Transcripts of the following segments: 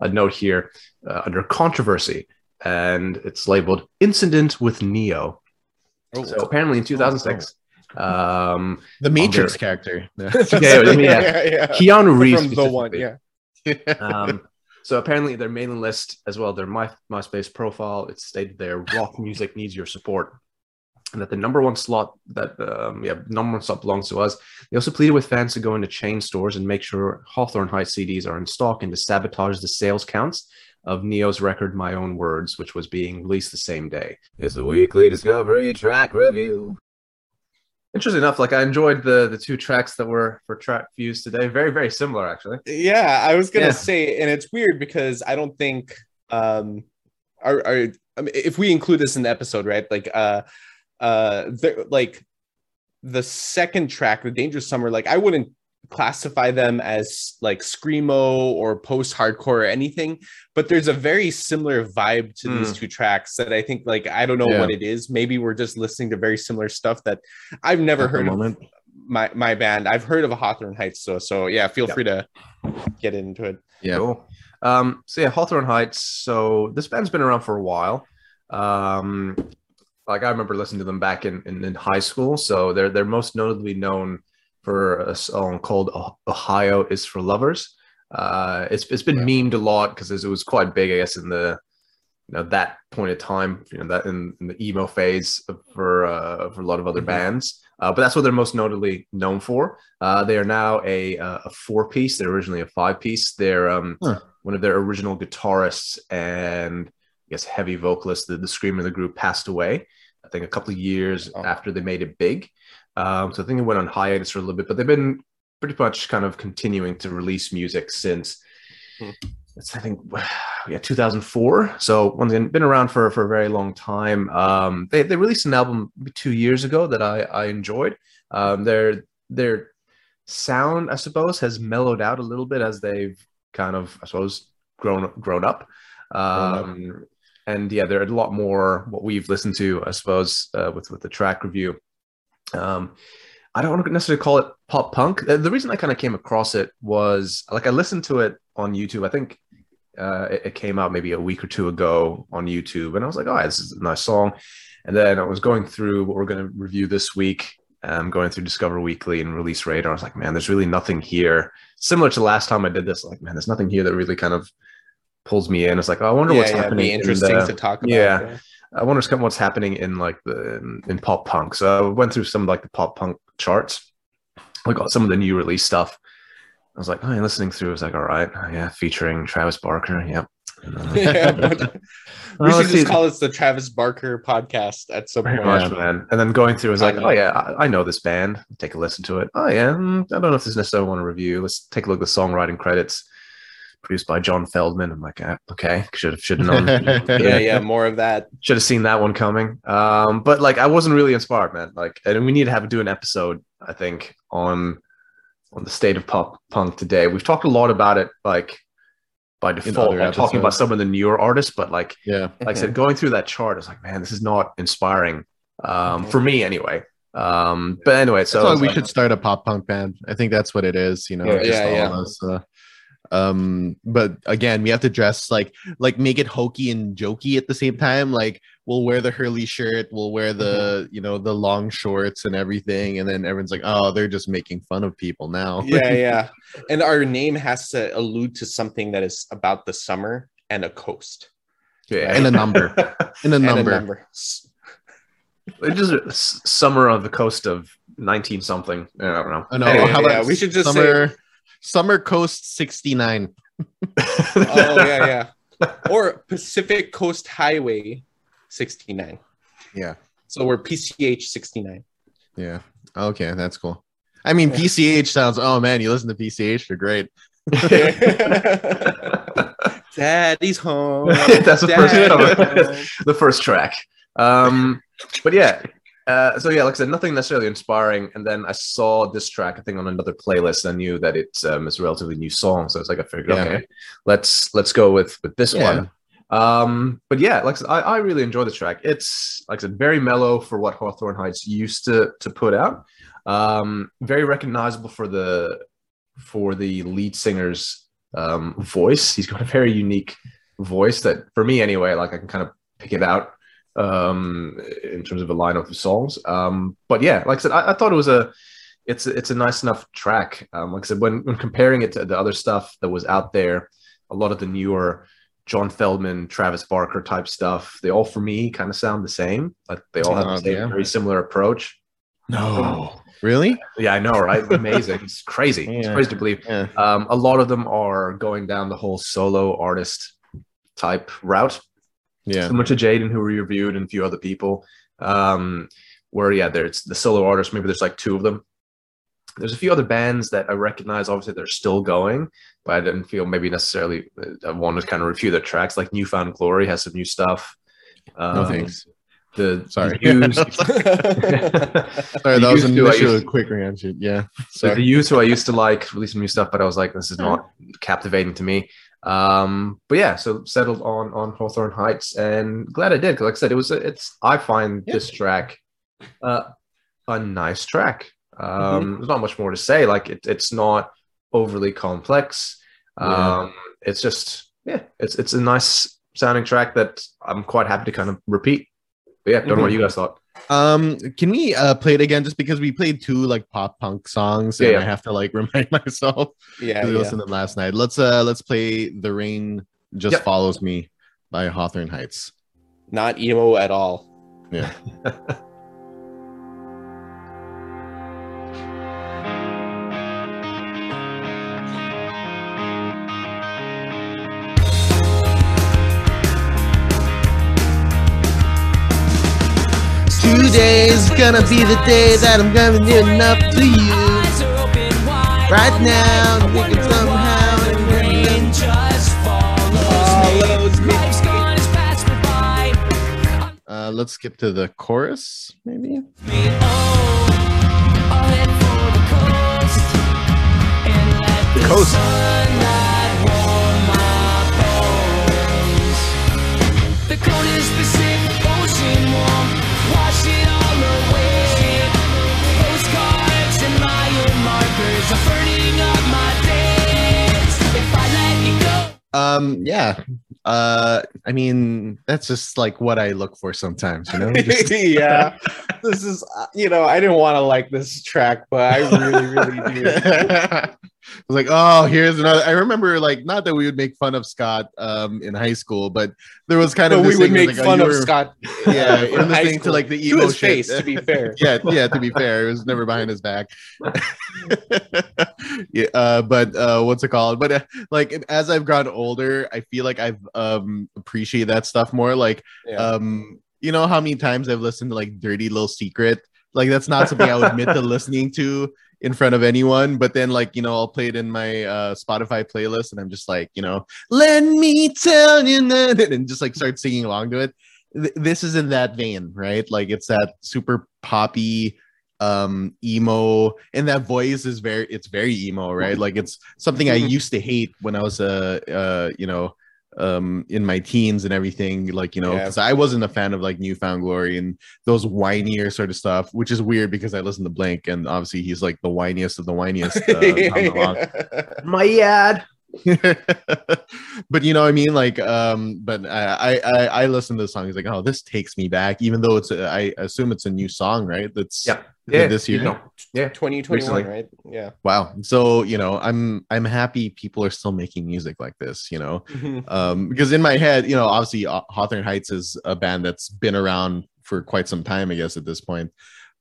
a note here uh, under controversy, and it's labeled "Incident with Ne-Yo." Oh. So apparently, in 2006, um, The Matrix Under- character. yeah, I mean, yeah, yeah. Keanu Reeves From the one, yeah. um, so apparently their mailing list as well, their My, MySpace profile, it stated there rock music needs your support. And that the number one slot that um, yeah, number one slot belongs to us. They also pleaded with fans to go into chain stores and make sure Hawthorne Heights CDs are in stock and to sabotage the sales counts of Ne-Yo's record My Own Words, which was being released the same day. It's a weekly Discovery track review. Interesting enough, like I enjoyed the the two tracks that were for track views today. Very, very similar actually. Yeah, I was gonna Yeah. say, and it's weird because I don't think um our, our I mean, if we include this in the episode, right? Like uh uh the, like the second track, the Dangerous Summer, like I wouldn't classify them as like screamo or post-hardcore or anything, but there's a very similar vibe to these Mm. two tracks that I think like I don't know Yeah. what it is. Maybe we're just listening to very similar stuff that I've never At heard of my my band. I've heard of a Hawthorne Heights, so so yeah, feel Yeah. free to get into it. Yeah. Cool. Um, so yeah, Hawthorne Heights. So this band's been around for a while. Um, like I remember listening to them back in, in, in high school. So they're they're most notably known for a song called "Oh- "Ohio Is for Lovers." Uh, it's it's been memed a lot because it was quite big, I guess, in the you know that point of time, you know that in, in the emo phase for uh, for a lot of other Mhm. bands. Uh, but that's what they're most notably known for. Uh, they are now a a four piece. They're originally a five piece. They're um, Huh. one of their original guitarists and I guess heavy vocalist, the, the screamer of the group, passed away. I think a couple of years Oh. after they made it big. Um, so I think it went on hiatus for a little bit, but they've been pretty much kind of continuing to release music since Hmm. I think yeah 2004. So once again, been around for for a very long time. Um, they they released an album two years ago that I I enjoyed. Um, their their sound I suppose has mellowed out a little bit as they've kind of I suppose grown grown up. Um, and yeah, they're a lot more what we've listened to, I suppose, uh, with with the track review. Um, I don't want to necessarily call it pop punk. The, the reason I kind of came across it was like I listened to it on YouTube. I think uh, it, it came out maybe a week or two ago on YouTube, and I was like, "Oh, this is a nice song." And then I was going through what we're going to review this week. Um, going through Discover Weekly and Release Radar, I was like, "Man, there's really nothing here." Similar to last time I did this, like, man, there's nothing here that really kind of pulls me in. It's like, oh, I wonder yeah, what's yeah, happening. be in interesting the- to talk about. yeah. I wonder what's happening in like the in, in pop punk. So I went through some like the pop punk charts. We got some of the new release stuff. I was like, oh, yeah, listening through. I was like, all right, oh, yeah, featuring Travis Barker. Yep. Yeah, but we should just see. call this the Travis Barker podcast at some Pretty point. much, man. And then going through, I was like, I oh yeah, I, I know this band. Take a listen to it. Oh yeah, mm, I don't know if this necessarily want to review. Let's take a look at the songwriting credits. Produced by John Feldmann. I'm like, ah, okay, should have should have known. Yeah, yeah, more of that. should have seen that one coming. Um, but like I wasn't really inspired, man. Like, and we need to have do an episode, I think, on on the state of pop punk today. We've talked a lot about it, like by default, other like, talking about some of the newer artists, but like Yeah. like I said, going through that chart, I was like, man, this is not inspiring. Um, for me anyway. Um, but anyway, so So we like- should start a pop punk band. I think that's what it is, you know. Yeah, just yeah, all yeah. of us, uh, um, but again, we have to dress like like make it hokey and jokey at the same time. Like we'll wear the Hurley shirt, we'll wear the Mm-hmm. you know the long shorts and everything, and then everyone's like, oh, they're just making fun of people now. Yeah, yeah. And our name has to allude to something that is about the summer and a coast. yeah, and a number, and a And a number. number. It just summer on the coast of nineteen something. I don't know. I know. Anyway, How about yeah, we should just say- summer, coast sixty nine. Oh yeah, yeah. Or Pacific Coast Highway 69. Yeah, So we're PCH 69. yeah. Okay, that's cool. I mean, PCH sounds. Oh man, you listen to PCH? They're great. Daddy's home. That's the first Daddy's cover. home. the first track. Um, but yeah, uh, so yeah, like I said, nothing necessarily inspiring. And then I saw this track, I think, on another playlist. I knew that it's um, it's a relatively new song, so it's like I figured, Yeah. okay, let's let's go with with this Yeah. one. Um, but yeah, like I, said, I, I really enjoy the track. It's like I said, very mellow for what Hawthorne Heights used to to put out. Um, very recognizable for the for the lead singer's um, voice. He's got a very unique voice that, for me anyway, like I can kind of pick it out um, in terms of a line of songs. Um, but yeah, like I said, I, I thought it was a it's it's a nice enough track. Um, like I said, when when comparing it to the other stuff that was out there, a lot of the newer John Feldmann, Travis Barker type stuff, they all for me kind of sound the same. Like they all have Oh, the same yeah. very similar approach. No, really? Yeah, I know, right? Amazing. It's crazy. It's crazy to believe. Yeah. Um, a lot of them are going down the whole solo artist type route, Yeah. similar to Jaden, who we reviewed, and a few other people. Um, where yeah, there's the solo artists. Maybe there's like two of them. There's a few other bands that I recognize. Obviously, they're still going, but I didn't feel maybe necessarily uh, I wanted to kind of review their tracks. Like New Found Glory has some new stuff. Um, No thanks. The Sorry. the Used- Sorry, The that was Used an to, initial used- quick reaction. Yeah. So the Sorry. youth who I used to like released some new stuff, but I was like, this is not captivating to me. Um, but yeah, so settled on on Hawthorne Heights, and glad I did because, like I said, it was a, it's I find this track uh, a nice track. Um, There's not much more to say. Like it, it's not overly complex. Yeah. Um, it's just yeah, it's it's a nice sounding track that I'm quite happy to kind of repeat. But yeah, don't know what you guys thought. Um, can we uh play it again just because we played two like pop punk songs and Yeah, I have to like remind myself yeah, I yeah. listened to them last night. Let's uh let's play The Rain Just Yep. Follows Me by Hawthorne Heights. not emo at all. Yeah. Today's gonna be the day that I'm gonna get enough to you. Right now, we can somehow Uh, let's skip to the chorus, maybe. Coast. Um, yeah. Uh, I mean, that's just like what I look for sometimes, you know. Just- yeah, this is uh, you know I didn't want to like this track, but I really really do. I was like, oh, here's another. I remember, like, not that we would make fun of Scott um in high school, but there was kind of But we would make like, oh, fun you of Scott. Yeah, in the thing to like the to his shit. face. To be fair, yeah, yeah. To be fair, it was never behind his back. yeah, uh, but uh, what's it called? But uh, like as I've gotten older, I feel like I've um appreciated that stuff more. Like Yeah. um, you know how many times I've listened to like "Dirty Little Secret." Like that's not something I would admit to listening to in front of anyone. But then like you know I'll play it in my uh, Spotify playlist, and I'm just like you know, let me tell you that, and just like start singing along to it th- this is in that vein, right? Like it's that super poppy um emo and that voice is very it's very emo right like it's something i used to hate when i was uh uh you know um in my teens and everything like you know Yeah. because i wasn't a fan of like newfound glory and those whinier sort of stuff which is weird because i listen to Blink and obviously he's like the whiniest of the whiniest uh, Tom DeLonge. My ad. but you know what I mean? Like, um, but I, I, I, I listen to the song. He's like, oh, this takes me back, even though it's, a, I assume it's a new song, right? That's Yeah. Yeah, this year. No. Yeah. 2021, Recently. right? Yeah. wow. So you know, I'm, I'm happy people are still making music like this. You know, um, because in my head, you know, obviously uh, Hawthorne Heights is a band that's been around for quite some time, I guess, at this point.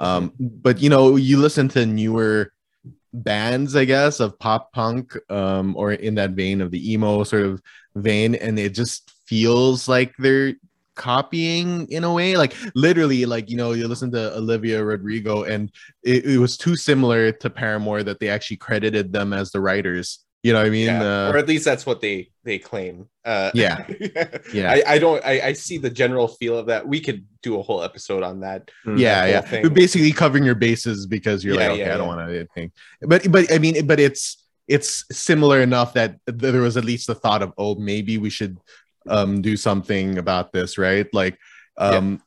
Um, but you know, you listen to newer bands, I guess, of pop punk, um, or in that vein of the emo sort of vein, and it just feels like they're copying in a way. Like literally like you know you listen to olivia rodrigo and it, it was too similar to paramore that they actually credited them as the writers you know what i mean Yeah. uh, or at least that's what they they claim. Uh, Yeah. Yeah. I, I don't. I, I see the general feel of that. We could do a whole episode on that. yeah whole yeah thing. You're basically covering your bases because you're Yeah, like okay yeah, i don't want to anything but but i mean but it's it's similar enough that there was at least the thought of oh maybe we should um do something about this right like um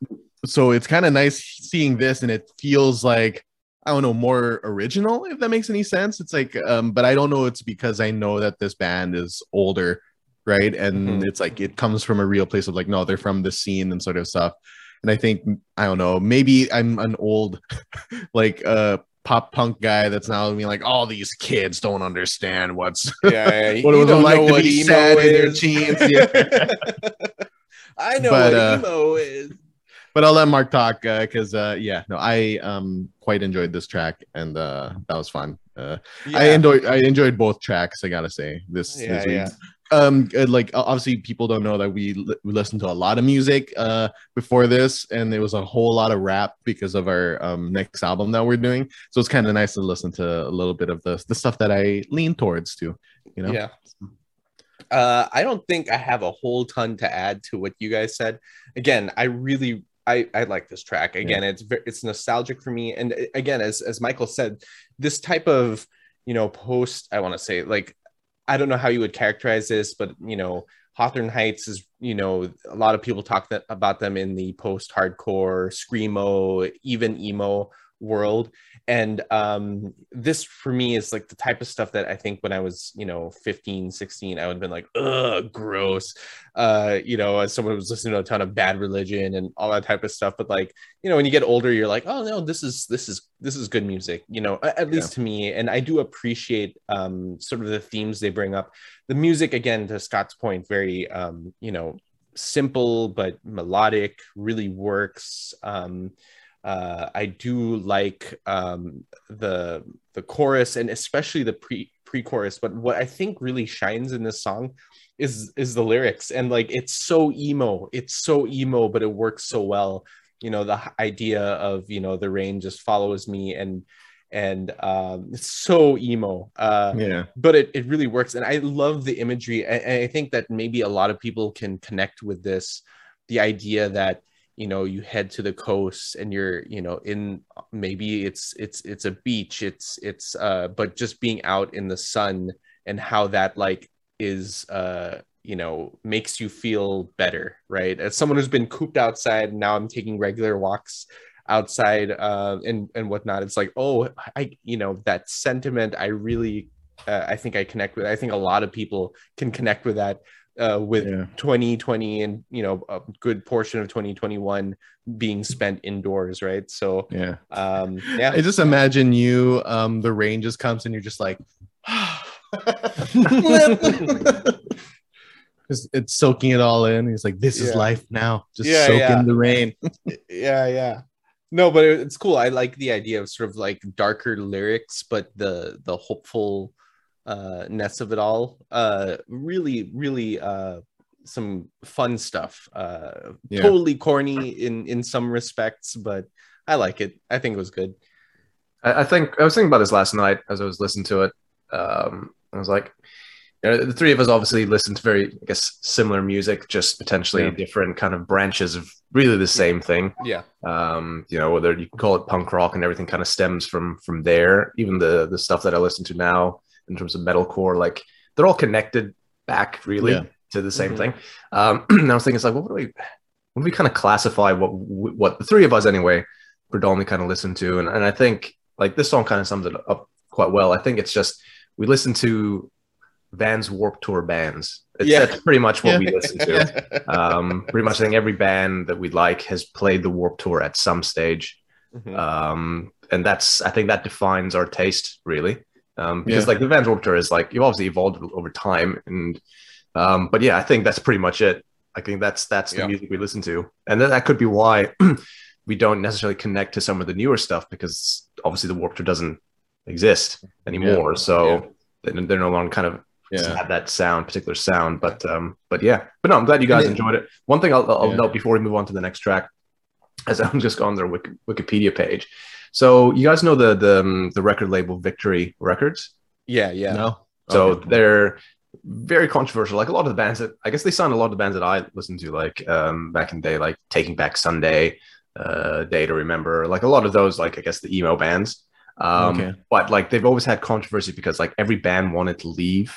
so it's kind of nice seeing this and it feels like I don't know, more original, if that makes any sense. It's like, um, but I don't know. It's because I know that this band is older, right? And Mhm. it's like it comes from a real place of like, no, they're from the scene and sort of stuff. And I think I don't know, maybe I'm an old, like, uh, pop punk guy that's now being like, all these kids don't understand what's Yeah, yeah. what it was like to be emo sad in their is. teens. Yeah. I know But, what uh, emo is. But I'll let Mark talk because uh, yeah, no, I um quite enjoyed this track and uh, that was fun. Uh, I enjoyed I enjoyed both tracks. I gotta say this. Yeah, this week. yeah. Um, uh, like obviously people don't know that we li- we listened to a lot of music uh before this, and it was a whole lot of rap because of our um next album that we're doing. So it's kind of nice to listen to a little bit of the the stuff that I lean towards too. You know. Yeah. Uh, I don't think I have a whole ton to add to what you guys said. Again, I really I, I like this track. Again, it's it's nostalgic for me. And uh, again, as as Michael said, this type of you know post I want to say like I don't know how you would characterize this, but you know Hawthorne Heights is you know a lot of people talk that, about them in the post hardcore screamo even emo world. And um this for me is like the type of stuff that i think when i was you know 15 16 i would have been like ugh gross. Uh you know as someone who was listening to a ton of bad religion and all that type of stuff but like you know when you get older you're like oh no this is this is this is good music you know a- at least to me. And i do appreciate um sort of the themes they bring up. The music again to scott's point very um you know simple but melodic really works. Um uh, I do like um, the the chorus and especially the pre pre chorus. But what I think really shines in this song is is the lyrics and like it's so emo. It's so emo, but it works so well. You know the idea of you know the rain just follows me and and um, it's so emo. Uh, Yeah. but it, it really works and i love the imagery and I, I think that maybe a lot of people can connect with this the idea that you know you head to the coast and you're you know in maybe it's it's it's a beach it's it's uh but just being out in the sun and how that like is uh you know makes you feel better right? As someone who's been cooped outside now i'm taking regular walks outside uh and and whatnot it's like oh i you know that sentiment i really uh, i think i connect with i think a lot of people can connect with that uh with Yeah. 2020 and you know a good portion of 2021 being spent indoors right so Yeah. um yeah I just imagine you, um, the rain just comes and you're just like, Just- it's soaking it all in. He's like, this is Yeah. life now. Just Yeah, soak yeah. in the rain. yeah yeah no but it- it's cool i like the idea of sort of like darker lyrics but the the hopeful uh ness of it all uh really really uh some fun stuff uh Yeah. totally corny in in some respects but i like it i think it was good I, I think I was thinking about this last night as I was listening to it. Um, I was like, you know, the three of us obviously listen to very, I guess, similar music, just potentially Yeah. different kind of branches of really the same thing. yeah Um, you know, whether you call it punk rock and everything kind of stems from from there. Even the the stuff that I listen to now in terms of metalcore, like they're all connected back really Yeah. to the same Mhm. thing. Um, and I was thinking, it's like, what do we, what do we kind of classify what what the three of us anyway predominantly kind of listen to? And and I think like this song kind of sums it up quite well. I think it's just we listen to Vans Warped Tour bands. It's, Yeah. That's pretty much what we listen to to um, pretty much I think every band that we like has played the Warped Tour at some stage, Mm-hmm. um, and that's I think that defines our taste really, um, because Yeah. like the Vans Warped Tour is like you've obviously evolved over time, and um, but yeah, I think that's pretty much it. I think that's that's the Yeah. music we listen to, and then that could be why we don't necessarily connect to some of the newer stuff because obviously the Warped Tour doesn't exist anymore, so they're, they're no longer kind of Yeah. have that sound, particular sound. But um, but yeah, but no, I'm glad you guys enjoyed it. One thing I'll, I'll Yeah. note before we move on to the next track, as I'm just on their Wiki, Wikipedia page. So you guys know the the um, the record label Victory Records. yeah yeah No. So Okay. they're very controversial. Like a lot of the bands that I guess they signed a lot of the bands that I listened to, like um, back in the day, like Taking Back Sunday, uh, Day to Remember, like a lot of those, like I guess the emo bands. Um, Okay. But like they've always had controversy because like every band wanted to leave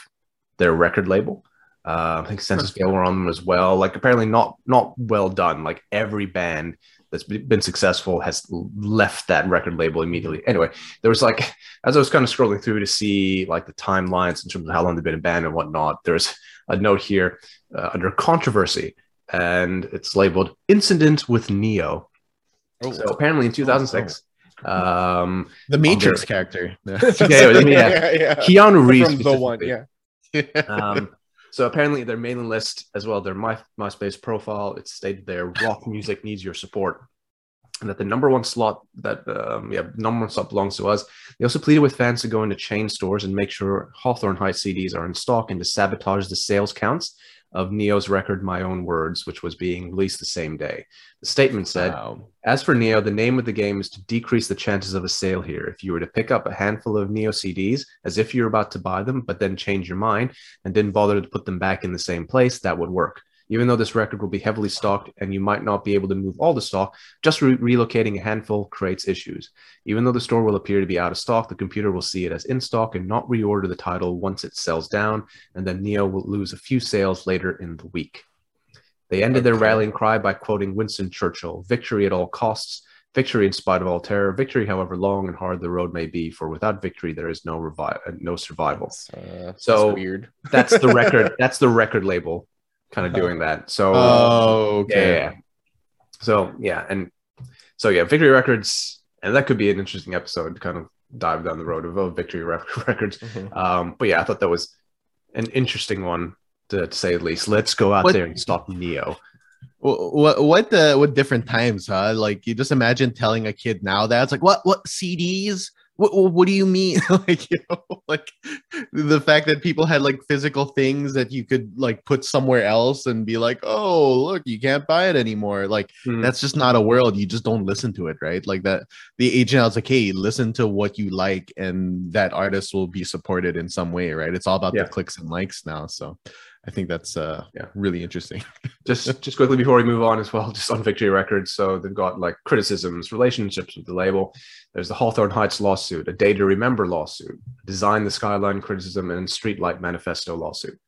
their record label. Uh, I think Senses Fail were on them as well. Like apparently not not well done. Like every band that's been successful has left that record label immediately. Anyway, there was like as I was kind of scrolling through to see like the timelines in terms of how long they've been in band and whatnot. There's a note here uh, under controversy, and it's labeled "Incident with Ne-Yo." Oh. So apparently in 2006, um, The Matrix their- character. yeah, yeah, yeah, yeah. Keanu Reeves the one, yeah. um, so apparently their mailing list as well, their My, MySpace profile, it stated there rock music needs your support. And that the number one slot that um, yeah, number one slot belongs to us. They also pleaded with fans to go into chain stores and make sure Hawthorne Heights CDs are in stock and to sabotage the sales counts of Ne-Yo's record My Own Words, which was being released the same day. The statement said, Wow. as for Ne-Yo, the name of the game is to decrease the chances of a sale here. If you were to pick up a handful of Neo CDs as if you're about to buy them, but then change your mind and didn't bother to put them back in the same place, that would work. Even though this record will be heavily stocked and you might not be able to move all the stock, just re- relocating a handful creates issues. Even though the store will appear to be out of stock, the computer will see it as in stock and not reorder the title once it sells down, and then Ne-Yo will lose a few sales later in the week. They ended their rallying cry by quoting Winston Churchill victory at all costs, victory in spite of all terror, victory however long and hard the road may be, for without victory there is no, revi- uh, no survival. Uh, So- that's weird. That's the record, that's the record label kind of doing that. So, Oh, okay. yeah, yeah. So, yeah. And so, yeah, Victory Records, and that could be an interesting episode to kind of dive down the road of oh, Victory Rec- Records. Mhm. Um, but yeah, I thought that was an interesting one to, to say the least. Let's go out What- there and stop Neo. What what uh, what different times, huh? Like you just imagine telling a kid now that it's like what what CDs? What what, do you mean? like you know, like the fact that people had like physical things that you could like put somewhere else and be like, oh look, you can't buy it anymore. Like Hmm. that's just not a world. You just don't listen to it, right? Like that. The agent was like, hey, listen to what you like, and that artist will be supported in some way, right? It's all about Yeah. the clicks and likes now. So I think that's uh Yeah. really interesting. just just quickly before we move on as well, just on Victory Records. So they've got like criticisms, relationships with the label. There's the Hawthorne Heights lawsuit, a Day to Remember lawsuit, Design the Skyline criticism, and Streetlight Manifesto lawsuit.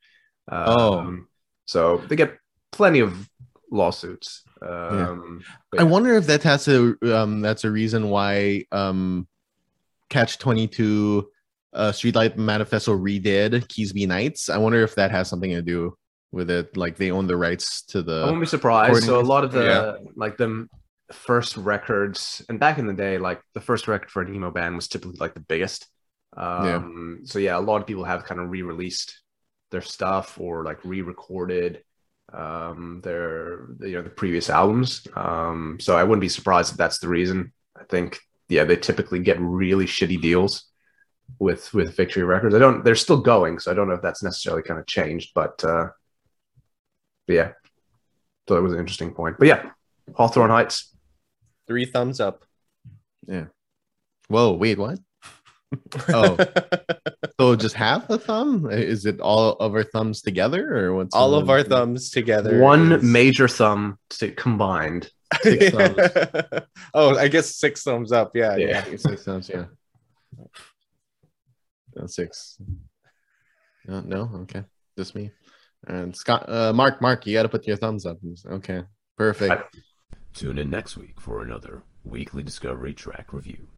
Oh. Um, so they get plenty of lawsuits. Um, but I yeah. wonder if that has a um that's a reason why um Catch 22 uh Streetlight Manifesto redid Keasbey Nights. I wonder if that has something to do with it. Like they own the rights to the. I won't be surprised. So a lot of the Yeah. like the first records, and back in the day, like the first record for an emo band was typically like the biggest. Um, So yeah, a lot of people have kind of re-released their stuff or like re-recorded um, their you know the previous albums. Um, so I wouldn't be surprised if that's the reason. I think yeah, they typically get really shitty deals with with Victory Records. I don't. They're still going, so I don't know if that's necessarily kind of changed, but. uh but yeah, so that was an interesting point. But yeah, Hawthorne Heights. Three thumbs up. Yeah. Whoa, wait, what? Oh. So just half a thumb? Is it all of our thumbs together or what's All of the- our thumbs together. One is- major thumb to, combined. Six thumbs. oh, I guess six thumbs up. Yeah, yeah. Yeah. Six thumbs, yeah. No, six. No, no, okay. Just me. And Scott uh Mark, Mark, you gotta put your thumbs up. Okay. Perfect. Tune in next week for another weekly Discovery Track Review.